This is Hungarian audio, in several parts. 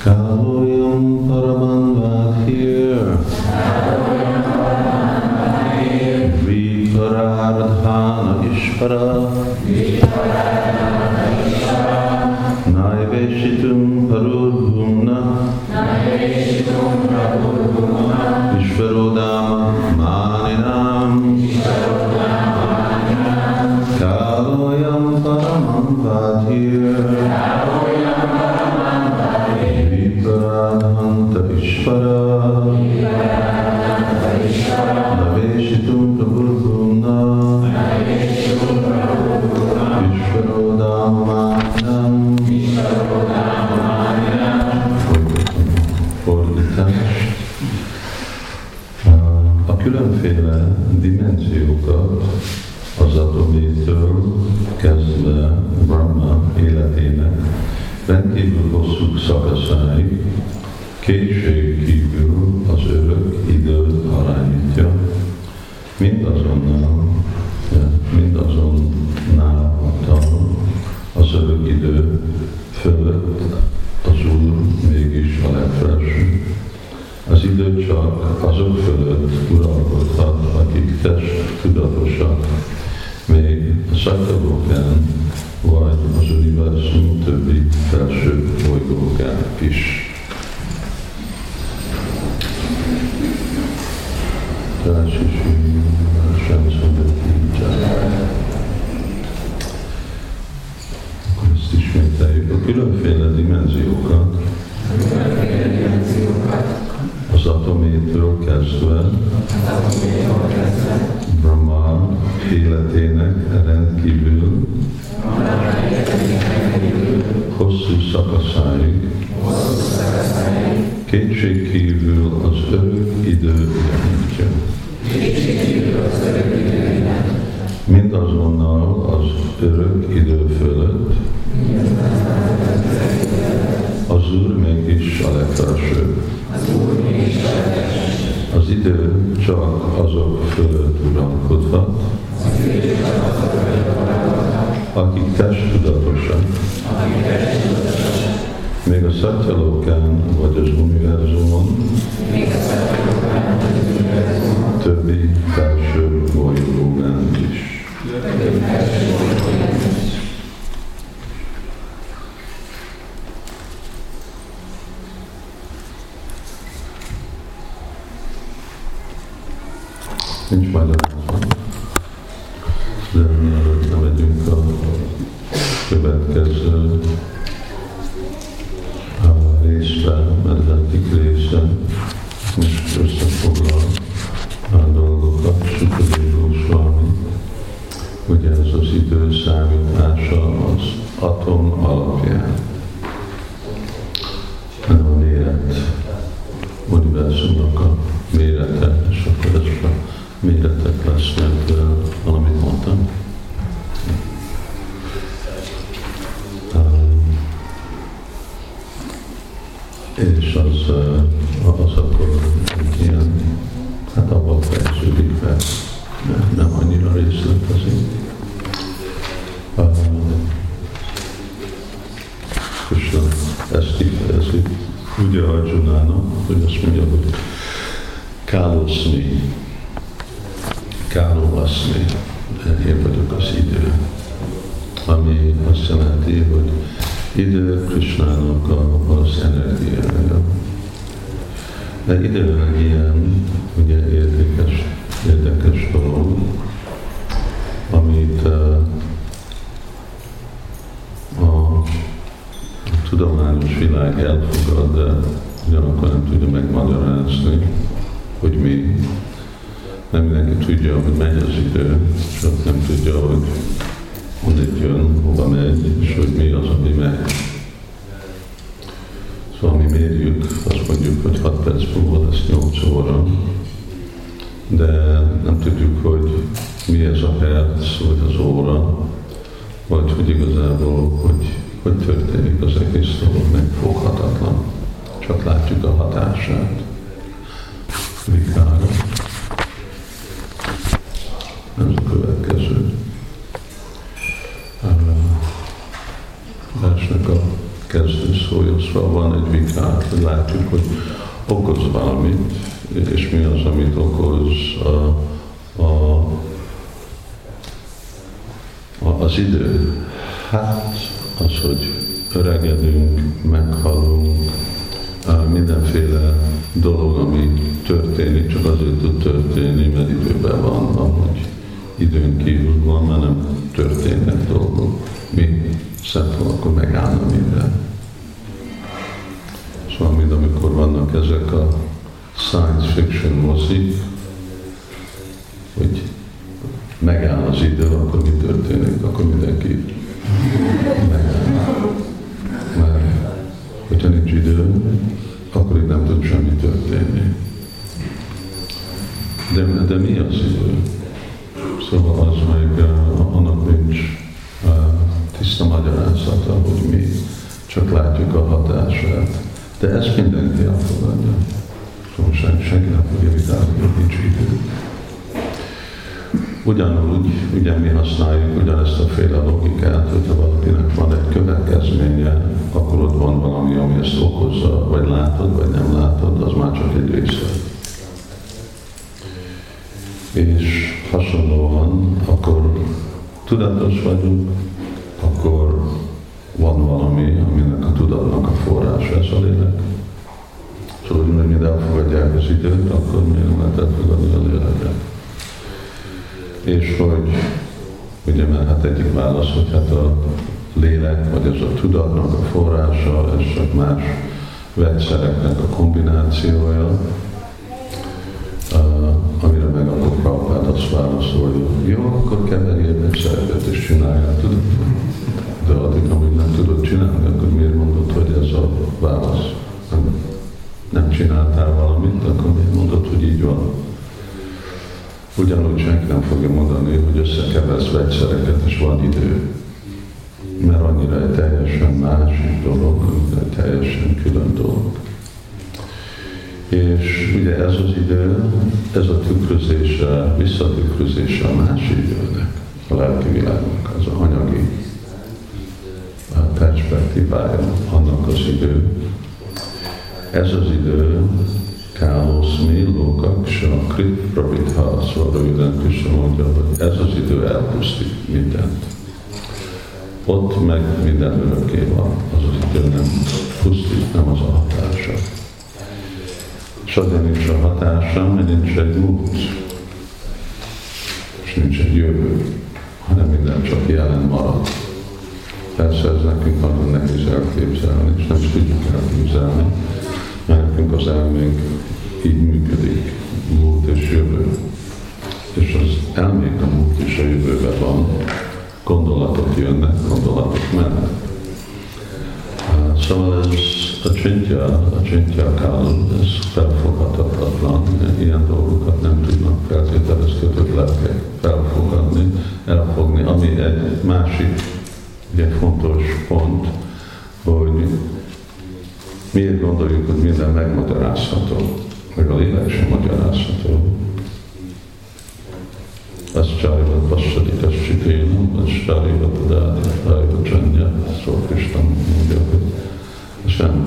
kalojam par kétség kívül az örök időt arányítja, mindazonnal, mindazonnál az örök idő fölött az Úr mégis a legfelső. Az idő csak azok fölött uralkodhat, akik test tudatosak, még Szakadókán vagy az univerzum többi felső bolygókán is. Rácsisú, Sámszondati, Akkor ezt ismételjük. A különféle dimenziókat az atométől kezdve Brahma életének rendkívül hosszú szakaszáig. Kétség kívül az örök örök idő fölött az Úr mégis a legfelső. Az idő csak azok fölött uralkodhat, akik testtudatosak. Még a Satyalokán vagy az univerzumon többi felső bolygókán is. Nincs magyarázat. De lemegyünk a következő részre, meditatív részre, most összefoglal a dolgokat, Sukadev Goswami. Ugye ez az idő számítása az atom alapján. Méretek lesznek, valamit mondtam. És az, az akkor ilyen, hát abban fejeződik be, nem annyira részletezik. Köszönöm, ezt kifejezik. Ugye Arjunának, hogy azt mondja, hogy káloszni, kálovaszni, én vagyok az idő. Ami azt jelenti, hogy idő Krishnának az energiája. De ilyen ugye érdekes, érdekes dolog, amit uh, a tudományos világ elfogad, de ugyanakkor nem tudja megmagyarázni, hogy mi. Nem mindenki tudja, hogy megy az idő, csak nem tudja, hogy honnét jön, hova megy, és hogy mi az, ami megy. Szóval mi mérjük, azt mondjuk, hogy 6 perc múlva lesz 8 óra, de nem tudjuk, hogy mi ez a perc, vagy az óra, vagy hogy igazából, hogy, hogy történik az egész dolog, megfoghatatlan. Csak látjuk a hatását. Vikára. Ez a következő. Versnek a kezdő szója, szóval van egy vikát, hogy látjuk, hogy okoz valamit, és mi az, amit okoz a, a, a, az idő. Hát az, hogy öregedünk, meghalunk, mindenféle dolog, ami történik, csak azért tud történni, mert időben van, ahogy időn kívül van, mert nem történnek dolgok. Mi szebb akkor megállna minden. Mozik, hogy megáll az idő, akkor mi történik? Akkor mindenki megáll. Mert hogyha nincs idő, akkor itt nem tud semmi történni. De, de mi az idő? Szóval az meg uh, annak nincs uh, tiszta magyarázata, hogy mi csak látjuk a hatását. De ezt mindenki elfogadja. Senki, senki nem fogja vitázni, hogy nincs idő. Ugyanúgy, ugye mi használjuk ugyanezt a féle logikát, hogyha valakinek van egy következménye, akkor ott van valami, ami ezt okozza, vagy látod, vagy nem látod, az már csak egy része. És hasonlóan, akkor tudatos vagyunk, akkor van valami, aminek a tudatnak a forrása, ez a lélek. Szóval, hogy mind elfogadják az időt, akkor miért nem lehet elfogadni a léleket? És hogy, ugye mert hát egyik válasz, hogy hát a lélek, vagy ez a tudatnak a forrása, ez csak más vegyszereknek a kombinációja, amire meg akkor Prabhupád azt válaszol, hogy jó, akkor keverjél vegyszereket és csinálja, tudod? De addig, amíg nem tudod csinálni, akkor miért mondod, hogy ez a válasz? Csináltál valamit, akkor miért mondod, hogy így van? Ugyanúgy senki nem fogja mondani, hogy összekeversz vegyszereket, és van idő. Mert annyira egy teljesen másik dolog, egy teljesen külön dolog. És ugye ez az idő, ez a tükrözése, visszatükrözése a másik időnek, a lelki világnak, az a anyagi perspektívája annak az idő. Ez az idő szóval röviden Krishna mondja, hogy ez az idő elpusztít mindent. Ott meg minden örökké van, az az idő nem pusztít, nem az a hatása. És azért nincs a hatása, mert nincs egy út, és nincs egy jövő, hanem minden csak jelen marad. Persze ez nekünk nagyon nehéz elképzelni, és nem is tudjuk elképzelni, mert nekünk az elménk így működik, múlt. És az elmék a múlt és a jövőben van, gondolatok jönnek, gondolatok mennek. Szóval ez a csintja, a csintja kál, ez felfoghatatlan, ilyen dolgokat nem tudnak feltételezhetők lelkek felfogadni, elfogni, ami egy másik egy fontos pont, hogy miért gondoljuk, hogy minden megmagyarázható meg a lélek sem magyarázható. Passadik, az sikénum, tudádi, csájva csendje, szóval Isten mondja, hogy sem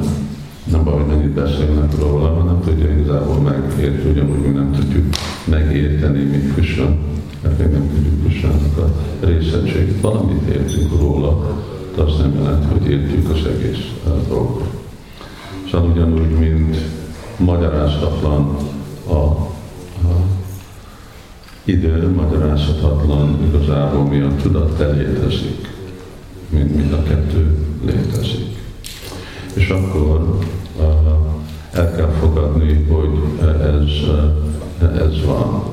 nem baj, hogy mennyit beszélnek róla, hanem tudja igazából megérteni, ugyanúgy mi nem tudjuk megérteni, mint Krishna, mert még nem tudjuk Krishnának a részegségét. Valamit értünk róla, de azt nem jelenti, hogy értjük az egész dolgot. Szóval ugyanúgy, mint magyarázatlan a idő, magyarázhatatlan igazából mi a tudat létezik, mint mind a kettő létezik. És akkor uh, el kell fogadni, hogy ez, ez van.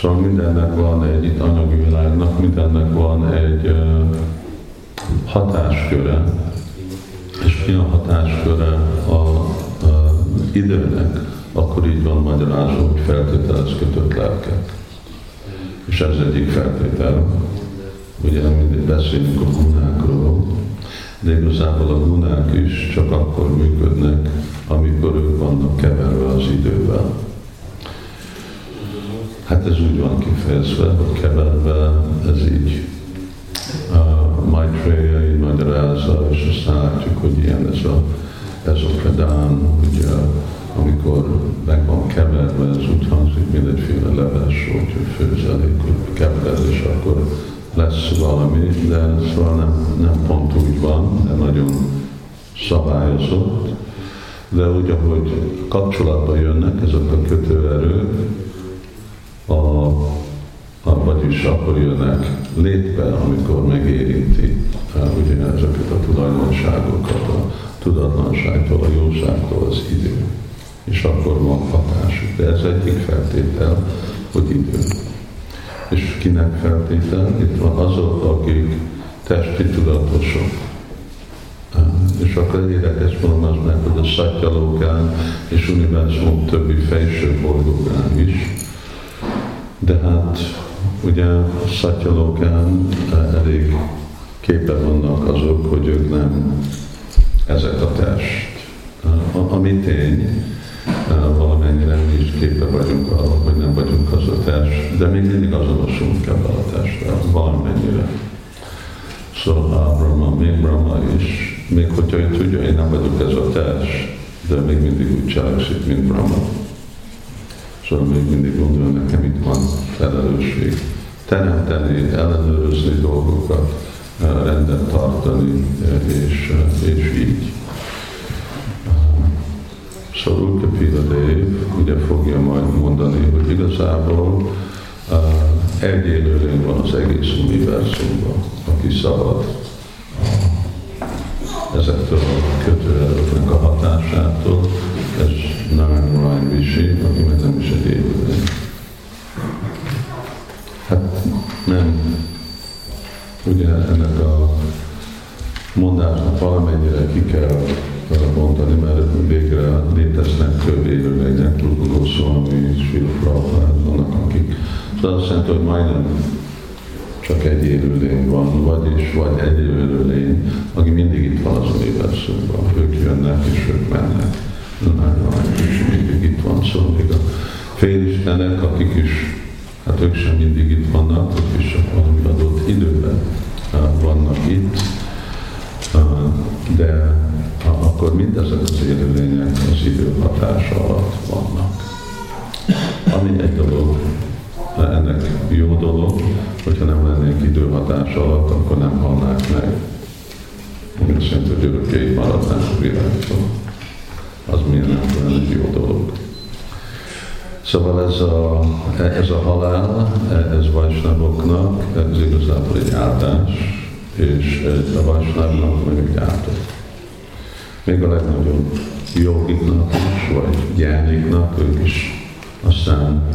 Szóval mindennek van egy, itt anyagi világnak, mindennek van egy uh, hatásköre, és mi a hatásköre a időnek, akkor így van magyarázó, hogy feltételez kötött lelkek. És ez egyik feltétel, ugye mindig beszélünk a gunákról, de igazából a gunák is csak akkor működnek, amikor ők vannak keverve az idővel. Hát ez úgy van kifejezve, hogy keverve, ez így uh, Maitreya így magyarázza, és aztán látjuk, hogy ilyen ez a, ez a predán, ugye, amikor meg van keverve, ez úgy hangzik, mint egyféle leves, hogy főzelék, kevered, és akkor lesz valami, de szóval nem, nem pont úgy van, de nagyon szabályozott, de úgy, ahogy kapcsolatba jönnek ezek a kötőerők, a, a, vagyis akkor jönnek létbe, amikor megérinti ugye ezeket a tulajdonságokat, a tudatlanságtól, a jóságtól az idő. És akkor van hatásuk. De ez egyik feltétel, hogy idő. És kinek feltétel? Itt van azok, akik testi tudatosok. És akkor érdekes mondom meg, hogy a Satyalókán és univerzum többi felső bolygókán is. De hát ugye a Satyalókán elég képe vannak azok, hogy ők nem ezek a test. Ami tény, valamennyire mi is képe vagyunk arra, hogy nem vagyunk az a test, de még mindig azonosulunk ebben a testtel, valamennyire. Szóval Brahma, még Brahma is, még hogyha ő tudja, én nem vagyok ez a test, de még mindig úgy cselekszik, mint Brahma. Szóval még mindig gondolja, nekem itt van felelősség. Teremteni, ellenőrizni dolgokat, rendet tartani, és, és így. Szóval Ulkapila Ugye fogja majd mondani, hogy igazából egy élőlény van az egész univerzumban, aki szabad ezektől a kötőerőknek a hatásától, ez Narayan Rishi, aki meg nem is egy élőlény. Hát nem, ugye ennek a mondásnak valamennyire ki kell mondani, mert végre léteznek több élőlények, Luguló Szolmi, vannak akik. Szóval azt jelenti, hogy majdnem csak egy élőlény van, vagyis vagy egy élőlény, aki mindig itt van az univerzumban. Ők jönnek és ők mennek. És mindig itt van, szóval még a félistenek, akik is, hát ők sem mindig itt vannak, ők is csak valami adott időben vannak itt, de akkor mindezek az élőlények az idő hatása alatt vannak. Ami egy dolog, ennek jó dolog, hogyha nem lennénk idő hatása alatt, akkor nem halnák meg. Ami jelenti, hogy örökké maradnánk a világtól. Az miért nem egy jó dolog. Szóval ez a, ez a halál, ez Vajsnavoknak, ez igazából egy áldás, és a Vajsnavnak meg áldás még a legnagyobb jogiknak is, vagy gyániknak, ők is aztán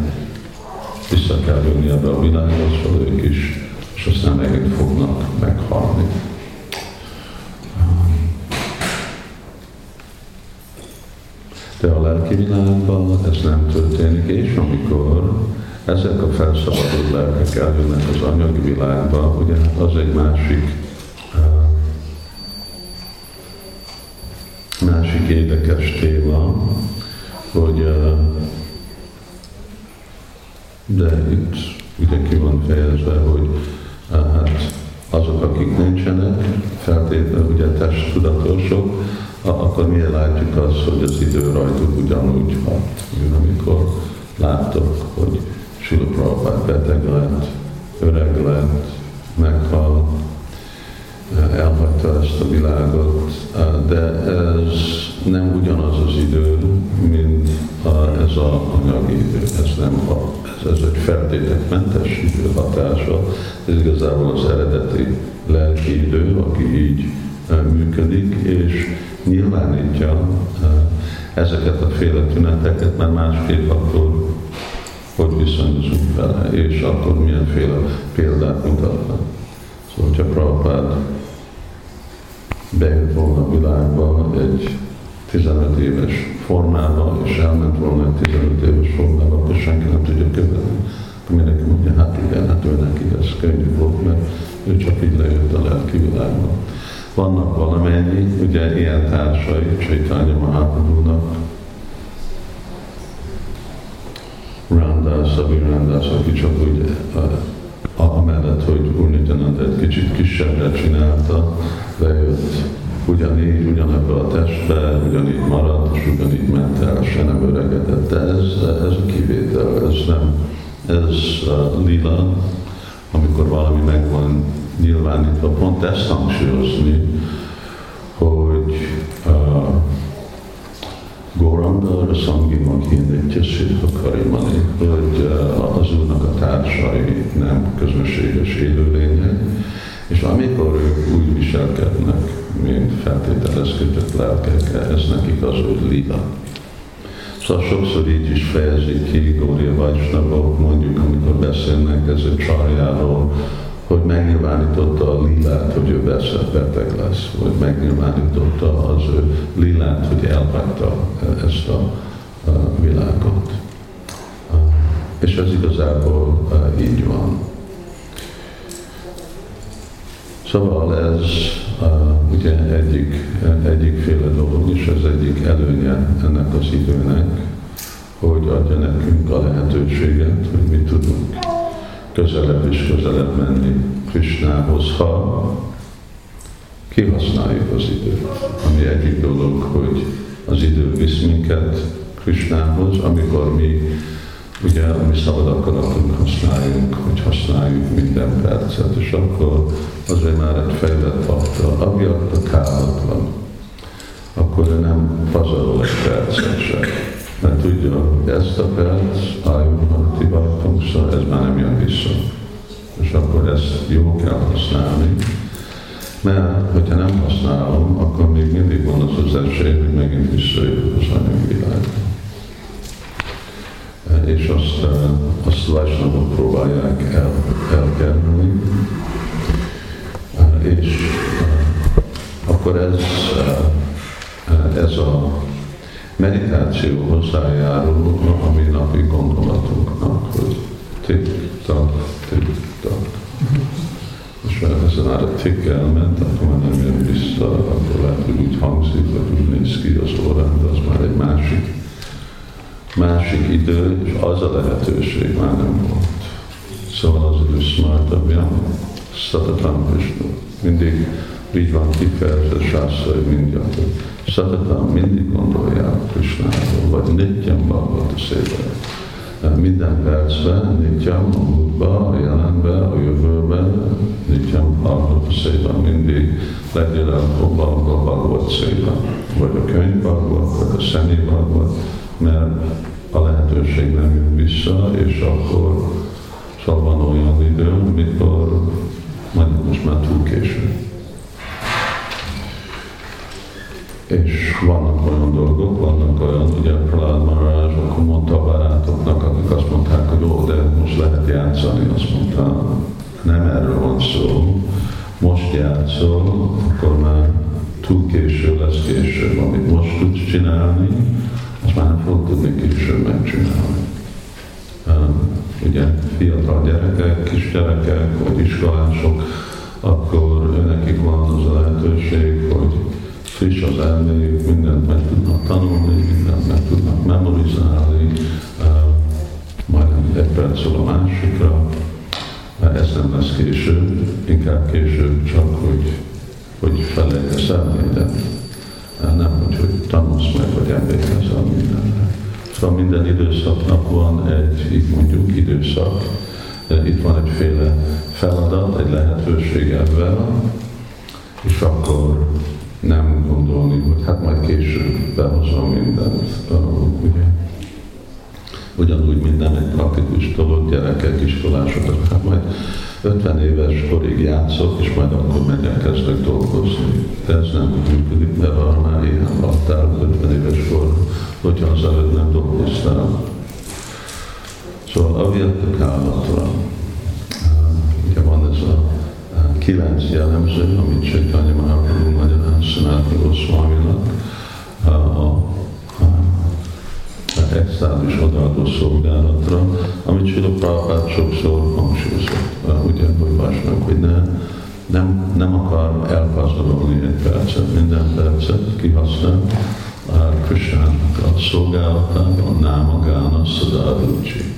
vissza kell jönni ebbe a világba, szóval ők is, és aztán megint fognak meghalni. De a lelki világban ez nem történik, és amikor ezek a felszabadult lelkek eljönnek az anyagi világba, ugye? Az egy másik másik érdekes téma, hogy de itt ugye ki van fejezve, hogy hát azok, akik nincsenek feltétlenül ugye tudatosok, akkor miért látjuk azt, hogy az idő rajtuk ugyanúgy hat, mint amikor láttok, hogy Sila Prabhupád beteg lett, öreg lett, meghalt, elhagyta ezt a világot, de ez nem ugyanaz az idő, mint ez a anyagi idő, ez nem a, ez, ez egy feltételmentes idő hatása, ez igazából az eredeti lelki idő, aki így működik, és nyilvánítja ezeket a féle tüneteket, mert másképp akkor hogy viszonyozunk vele, és akkor milyenféle példát mutatnak. Szóval, hogyha Prabhupád bejött volna a világba egy 15 éves formával, és elment volna egy 15 éves formával, akkor senki nem tudja követni. Akkor mindenki mondja, hát igen, hát ő neki ez könnyű volt, mert ő csak így lejött a lelki világba. Vannak valamennyi, ugye ilyen társai, Csaitanya Mahaprabhu-nak, Rándász, Szabi Rándász, aki csak úgy, a, amellett, hogy Úrnityanand egy kicsit kisebbre csinálta, bejött ugyanígy, ugyanebbe a testbe, ugyanígy maradt, és ugyanígy ment el, se nem öregedett. De ez, ez a kivétel, ez nem, ez uh, lila, amikor valami meg van nyilvánítva, pont ezt hangsúlyozni, hogy Goranda, Szangi Maghi Siddha Karimani, hogy az úrnak a társai nem közönséges élőlények, és amikor ők úgy viselkednek, mint feltételezkedett lelkek, ez nekik az, hogy lila. Szóval sokszor így is fejezik ki Gória Vajsnavok, mondjuk amikor beszélnek ez a csarjáról, hogy megnyilvánította a lilát, hogy ő beteg lesz, vagy megnyilvánította az ő lilát, hogy elhagyta ezt a világot. És ez igazából így van. Szóval ez uh, ugye egyik, egyikféle dolog, és ez egyik előnye ennek az időnek, hogy adja nekünk a lehetőséget, hogy mi tudunk közelebb és közelebb menni Krishnához, ha kihasználjuk az időt. Ami egyik dolog, hogy az idő visz minket Krishnához, amikor mi ugye, ami szabad akaratunk használjunk, hogy használjuk minden percet, és akkor azért már egy fejlett bakta, ami a kálat van, akkor ő nem pazarol egy percet sem. Mert tudja, ezt a perc, ájúnak tibartunk, szóval ez már nem jön vissza. És akkor ezt jó kell használni, mert hogyha nem használom, akkor még mindig van az az esély, hogy megint visszajövök az anyagvilágba és azt, azt Vajsnavok próbálják el, elkerülni, és akkor ez, ez a meditáció hozzájárul a mi napi gondolatunknak, hogy tik-tak, tik-tak. És ha ez már a tik elment, akkor már nem jön vissza, akkor lehet, hogy úgy hangzik, vagy úgy néz ki az órán, de az már egy másik másik idő, és az a lehetőség már nem volt. Szóval az ő smartabja, szatatam Vishnu. Mindig így van kifejezve sászai mindjárt, szatatam mindig gondolják Krishnáról, vagy nityam a szépen. Minden percben, nityam a múltba, a jelenbe, a jövőben, nityam szépen, mindig legalább a volt szépen. Vagy a könyv volt, vagy a személy volt, mert a lehetőség nem jön vissza, és akkor szóval van olyan idő, amikor majd most már túl késő. És vannak olyan dolgok, vannak olyan, ugye Prahlad Maharaj akkor mondta a barátoknak, akik azt mondták, hogy ó, de most lehet játszani, azt mondta, nem erről van szó, most játszol, akkor már túl késő lesz később, amit most tudsz csinálni, azt már nem fog tudni később megcsinálni. Ugye fiatal gyerekek, kisgyerekek, vagy iskolások, akkor nekik van az a lehetőség, hogy friss az elméjük, mindent meg tudnak tanulni, mindent meg tudnak memorizálni, majdnem egy percről a másikra, ez nem lesz később, inkább később csak, hogy, hogy felejtesz el mindent nem úgy, hogy tanulsz meg, vagy emlékezel mindenre. Szóval minden időszaknak van egy, így mondjuk, időszak. Itt van egyféle feladat, egy lehetőség ebben, és akkor nem gondolni, hogy hát majd később behozom mindent. Ugye? Ugyanúgy minden egy praktikus dolog, gyerekek, iskolások, hát majd 50 éves korig játszok, és majd akkor megyek, kezdek dolgozni. De ez nem működik, mert ha már ilyen haltál 50 éves kor, hogyha az előtt nem dolgoztál. Szóval a Kálatra, ugye van ez a kilenc jellemző, amit Csaitanya Mahaprabhu magyarán Szenátni Goszváminak, a extázis odaadó szolgálatra, amit Sila Prabhupád sokszor hangsúlyozott, ugye, hogy másnak, hogy ne, nem, nem akar elpazarolni egy percet, minden percet kihasznál, Krishnának a szolgálatában, Náma Gána Szadárucsi.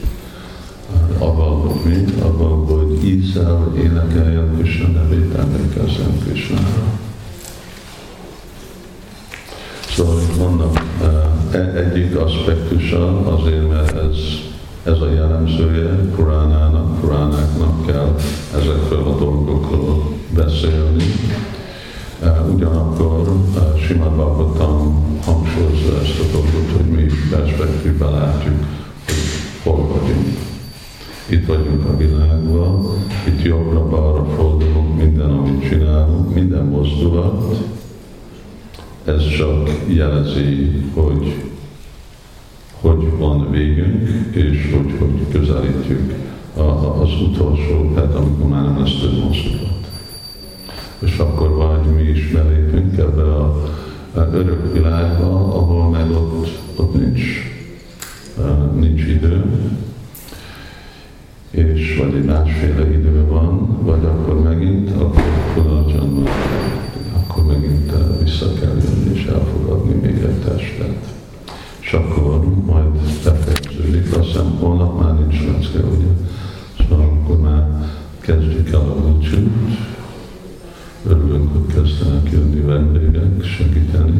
avval, hogy mi, avval, hogy ízzel énekeljen Krishna nevét, emlékezzen Krishnára. Szóval vannak uh, egyik aspektusa azért, mert ez, ez a jellemzője Puránának, Puránáknak kell ezekről a dolgokról beszélni. Uh, ugyanakkor uh, Simad Bhagavatam hangsúlyozza ezt a dolgot, hogy mi perspektívbe látjuk, hogy hol vagyunk. Itt vagyunk a világban, itt jobbra-balra fordulunk minden, amit csinálunk, minden mozdulat, ez csak jelezi, hogy hogy van végünk, és hogy, hogy közelítjük az utolsó, tehát amikor már nem lesz több mozdulat. És akkor vagy mi is belépünk ebbe a, a örök világba, ahol meg ott, ott nincs, nincs idő, és vagy egy másféle idő van, vagy akkor És akkor majd befejeződik, azt hiszem holnap már nincs lecke, ugye? Szóval akkor már kezdjük el a búcsút. Örülünk, hogy kezdenek jönni vendégek, segíteni.